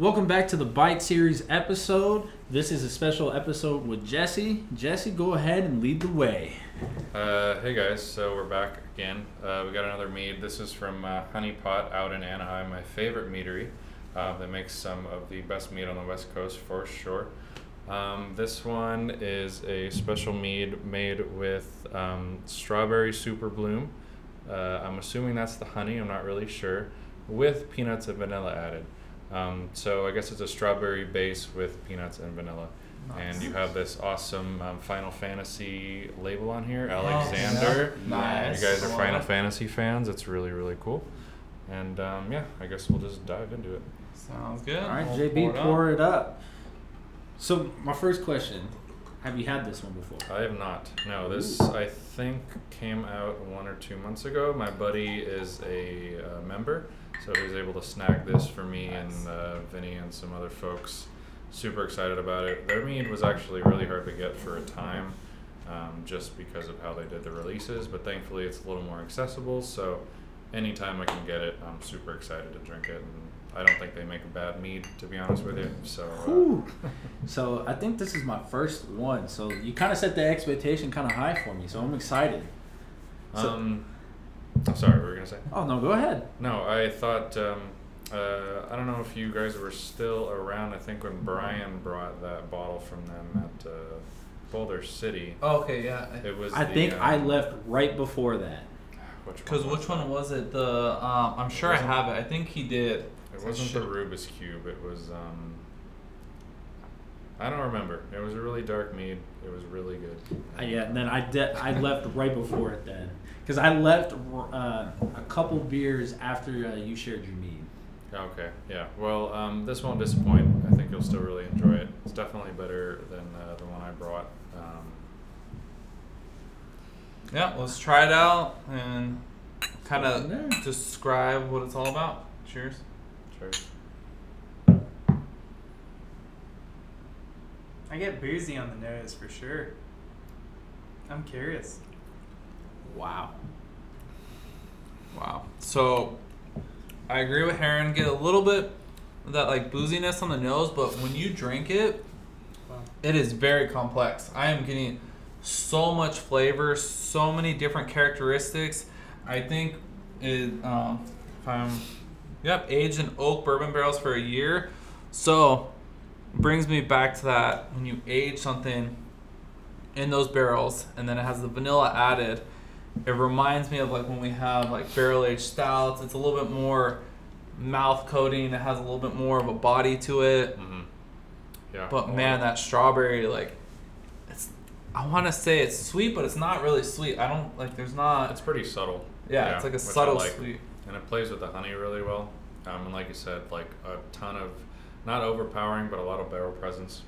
Welcome back to the Bite Series episode. This is a special episode with Jesse. Jesse, go ahead and lead the way. Uh, hey guys, so we're back again. Uh, we got another mead. This is from uh, Honey Pot out in Anaheim, my favorite meadery. Uh, that makes some of the best mead on the West Coast for sure. Um, this one is a special mead made with um, strawberry super bloom. Uh, I'm assuming that's the honey, I'm not really sure, with peanuts and vanilla added. Um, so I guess it's a strawberry base with peanuts and vanilla. And you have this awesome um, Final Fantasy label on here, Alexander. Nice. You guys are Final. Fantasy fans. It's really, really cool. And um, yeah, I guess we'll just dive into it. Sounds good. All right, We'll JB, it up. pour it up. So, my first question Have you had this one before? I have not. No, this Ooh. I think came out one or two months ago. My buddy is a uh, member, so he was able to snag this for me Nice. and uh, Vinny and some other folks. Super excited about it. Their mead was actually really hard to get for a time, um, just because of how they did the releases. But thankfully, it's a little more accessible. So, anytime I can get it, I'm super excited to drink it. And I don't think they make a bad mead, to be honest with you. So. Uh, So, I think this is my first one. So, you kind of set the expectation kind of high for me. So, I'm excited. So- Um, I'm sorry, what were you gonna say? Oh, no, go ahead. No, I thought um, uh, I don't know if you guys were still around. I think when Brian brought that bottle from them at uh, Boulder City, Oh, Okay, yeah. it was. I the, think I um, left right before that. Which Because was which one was it? The um, I'm sure I have it. I think he did. It wasn't the Rubus Cube. It was. Um, I don't remember. It was a really dark mead. It was really good. Uh, yeah, and then I de- I left right before it then, because I left uh, a couple beers after uh, you shared your mead. Okay, yeah. Well, um, this won't disappoint. I think you'll still really enjoy it. It's definitely better than uh, the one I brought. Um, Yeah, let's try it out and kind Go from there. of describe what it's all about. Cheers. cheers. I get boozy on the nose for sure. I'm curious. Wow. Wow. So I agree with Heron. Get a little bit of that like booziness on the nose, but when you drink it, Wow. it is very complex. I am getting so much flavor, so many different characteristics. I think it. Um, if I'm, yep, aged in oak bourbon barrels for a year, so brings me back to that when you age something in those barrels and then it has the vanilla added. It reminds me of like when we have like barrel aged stouts. It's a little bit more mouth coating. It has a little bit more of a body to it. hmm Yeah. But man, that strawberry, like, it's. I want to say it's sweet, but it's not really sweet. I don't like. There's not. It's pretty subtle. yeah, it's like a subtle like. sweet. and it plays with the honey really well. Um, and like you said, like a ton of not overpowering, but a lot of barrel presence.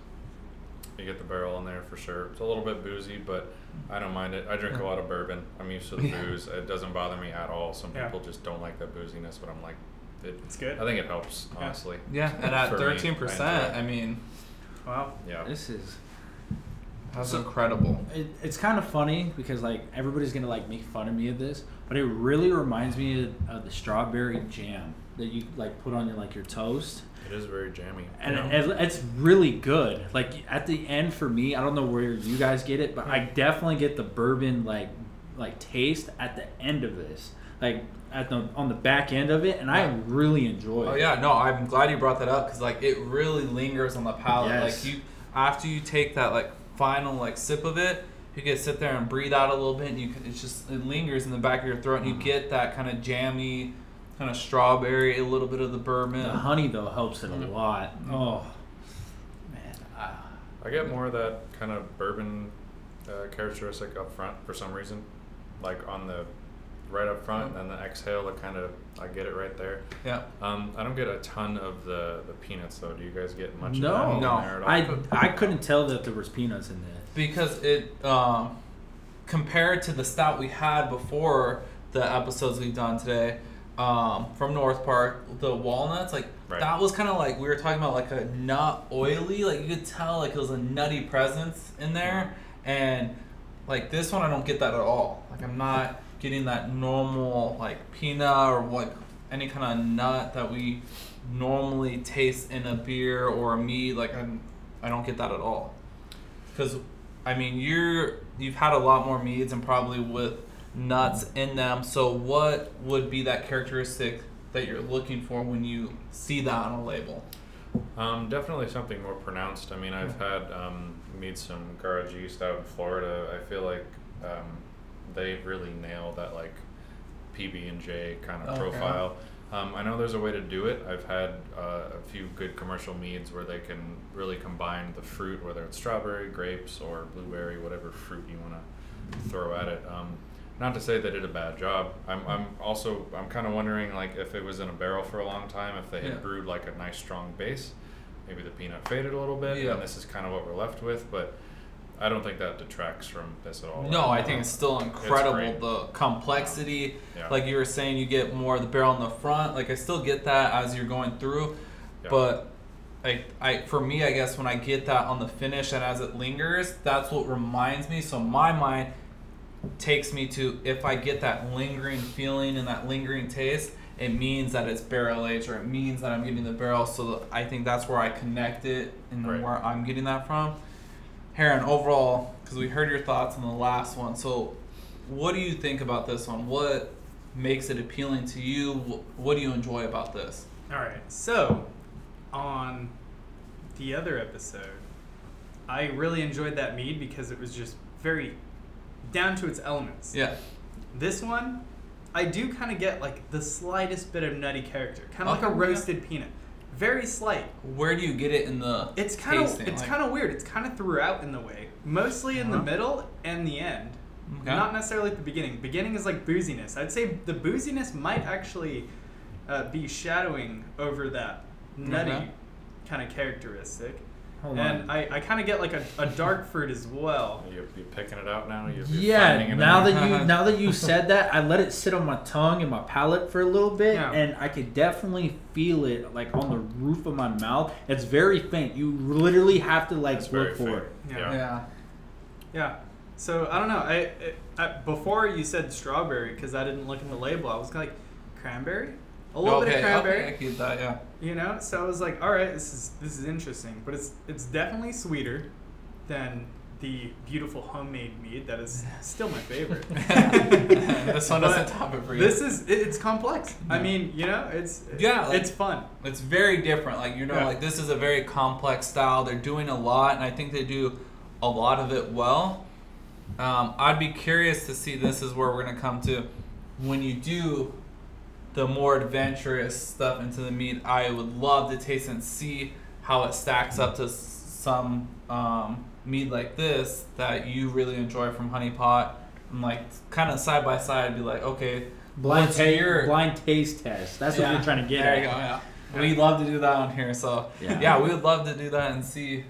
You get the barrel in there for sure. It's a little bit boozy, but I don't mind it. I drink a lot of bourbon. I'm used to the Yeah. booze. It doesn't bother me at all. Some Yeah. people just don't like that booziness, but I'm like, it, It's good. I think it helps honestly. Yeah, and at thirteen percent, enjoy it. I mean, Wow. Yeah. This is that's So- incredible. it, it's kind of funny because like everybody's gonna like make fun of me of this, but it really reminds me of, of the strawberry jam that you like put on your like your toast, It is very jammy. and you it, it's really good. Like at the end for me, I don't know where you guys get it, but I definitely get the bourbon like like taste at the end of this, like at the on the back end of it, and I really enjoy it. Oh yeah, no, I'm glad you brought that up because like it really lingers on the palate. Yes. Like you, after you take that like final like sip of it, you can sit there and breathe out a little bit, and you can, it's just it lingers in the back of your throat, and you Mhm. get that kind of jammy, kind of strawberry, a little bit of the bourbon. The honey though helps it a Mhm. lot. Oh man, I, I get more of that kind of bourbon uh, characteristic up front for some reason, like on the right up front, and then the exhale. The kind of I get it right there. Yeah. Um, I don't get a ton of the, the peanuts though. Do you guys get much no, of that in No. there at all? I I couldn't tell that there was peanuts in there. because it um, compared to the stout we had before the episodes we've done today um, from North Park, the walnuts like Right. that was kind of like we were talking about like a nut oily, like you could tell like it was a nutty presence in there, and like this one I don't get that at all. Like I'm not getting that normal like peanut or like any kind of nut that we normally taste in a beer or a mead. Like I'm, I don't get that at all. Because, I mean, you're you've had a lot more meads and probably with nuts in them. So what would be that characteristic that you're looking for when you see that on a label? Um, definitely something more pronounced. I mean, I've had um, meet some Garage East out in Florida. I feel like um, they really nail that like PB and J kind of Okay. profile. Um, I know there's a way to do it. I've had uh, a few good commercial meads where they can really combine the fruit, whether it's strawberry, grapes, or blueberry, whatever fruit you want to throw at it. Um, not to say they did a bad job. I'm, I'm also I'm kind of wondering like if it was in a barrel for a long time, if they had Yeah. brewed like a nice strong base, maybe the peanut faded a little bit, Yeah. and this is kind of what we're left with. But I don't think that detracts from this at all. No, I think it's still incredible. great. the complexity, Yeah. like you were saying, you get more of the barrel in the front. Like I still get that as you're going through, but I, I, for me, I guess when I get that on the finish and as it lingers, that's what reminds me. So my mind takes me to if I get that lingering feeling and that lingering taste, it means that it's barrel aged or it means that I'm getting the barrel. So I think that's where I connect it and Right. where I'm getting that from. Heron, overall, because we heard your thoughts on the last one. So, what do you think about this one? What makes it appealing to you? What do you enjoy about this? All right. So, on the other episode, I really enjoyed that mead because it was just very down to its elements. Yeah. This one, I do kind of get like the slightest bit of nutty character, kind of like a Okay, yeah. roasted peanut, very slight. Where do you get it in the? It's kind of it's Like- kind of weird. It's kind of throughout in the way, mostly in the Uh-huh. middle and the end. Okay. Not necessarily at the beginning. Beginning is like booziness. I'd say the booziness might actually uh, be shadowing over that nutty Okay. kind of characteristic. Hold and on. I, I kind of get like a, a dark fruit as well. You're, you're picking it out now. You're, you're Yeah, it now out? that you now that you said that, I let it sit on my tongue and my palate for a little bit, Yeah. and I could definitely feel it like on the roof of my mouth. It's very faint. You literally have to like It's very look for faint. it. Yeah. Yeah. Yeah. Yeah. So I don't know. I, it, I before you said strawberry because I didn't look at the label. I was like cranberry, a little bit of cranberry. Okay, I get that. Yeah. You know, so I was like, all right, this is this is interesting, but it's it's definitely sweeter than the beautiful homemade mead that is still my favorite. this one doesn't top it for you. This is it, it's complex. I mean, you know, it's Yeah, like- it's fun. It's very different. Like you know, Yeah. like this is a very complex style. They're doing a lot, and I think they do a lot of it well. Um, I'd be curious to see. This is where we're gonna come to when you do the more adventurous stuff into the meat. I would love to taste and see how it stacks up to some um, meat like this that you really enjoy from Honey Pot. And like kind of side by side, be like, okay, Blind taste, your- blind taste test. That's what Yeah, you're trying to get there at. you go. Yeah. We'd love to do that on here. So Yeah. yeah. we would love to do that and see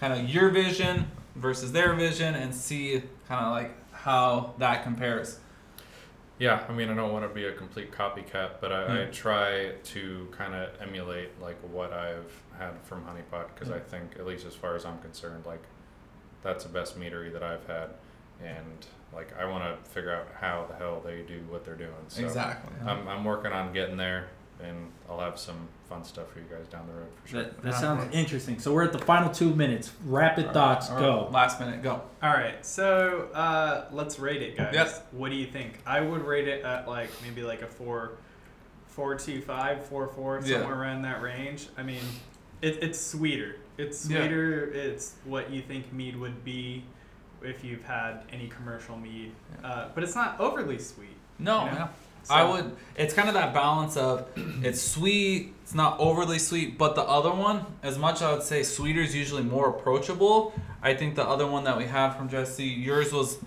kind of your vision versus their vision and see kind of like how that compares. Yeah, I mean, I don't want to be a complete copycat, but I, I Hmm. try to kind of emulate like what I've had from Honeypot because I Hmm. think, at least as far as I'm concerned, like that's the best meadery that I've had, and like I want to figure out how the hell they do what they're doing. So exactly. I'm, I'm working on getting there, and I'll have some fun stuff for you guys down the road for sure. That, that Yeah. sounds interesting. So we're at the final two minutes. Rapid thoughts, Or go. Last minute, go. All right, so uh, let's rate it, guys. Yep. What do you think? I would rate it at like maybe like a four, four two five, four four, Yeah. somewhere around that range. I mean, it, it's sweeter. It's Yeah. sweeter. It's what you think mead would be if you've had any commercial mead, Yeah. uh, but it's not overly sweet. No, You know? yeah. So- I would. It's kind of that balance of it's sweet, it's not overly sweet, but the other one, as much I would say sweeter is usually more approachable. I think the other one that we had from Jesse, yours was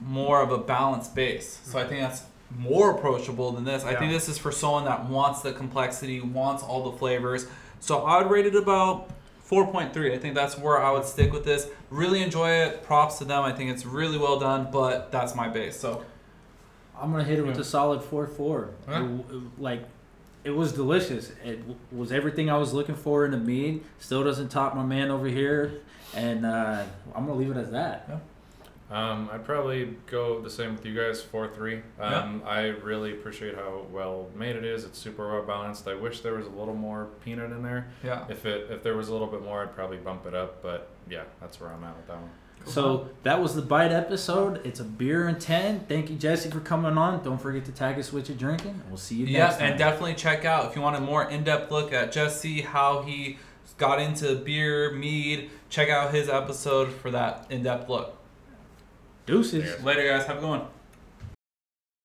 more of a balanced base. So I think that's more approachable than this. I think this is for someone that wants the complexity, wants all the flavors. So I would rate it about 4.3. I think that's where I would stick with this. Really enjoy it. Props to them. I think it's really well done, but that's my base. So I'm gonna hit it with a solid four four. Yeah. Like, it was delicious. It was everything I was looking for in a mead. Still doesn't top my man over here, and uh, I'm gonna leave it as that. Um, I'd probably go the same with you guys, four three. Um, I really appreciate how well made it is. It's super well balanced. I wish there was a little more peanut in there. Yeah. If it if there was a little bit more, I'd probably bump it up. But yeah, that's where I'm at with that one. So that was the bite episode. It's a beer and ten. Thank you, Jesse, for coming on. Don't forget to tag us what you're drinking. We'll see you guys. Yeah, next time. and definitely check out if you want a more in-depth look at Jesse, how he got into beer, mead. Check out his episode for that in-depth look. Deuces. Later, guys. Have a good one.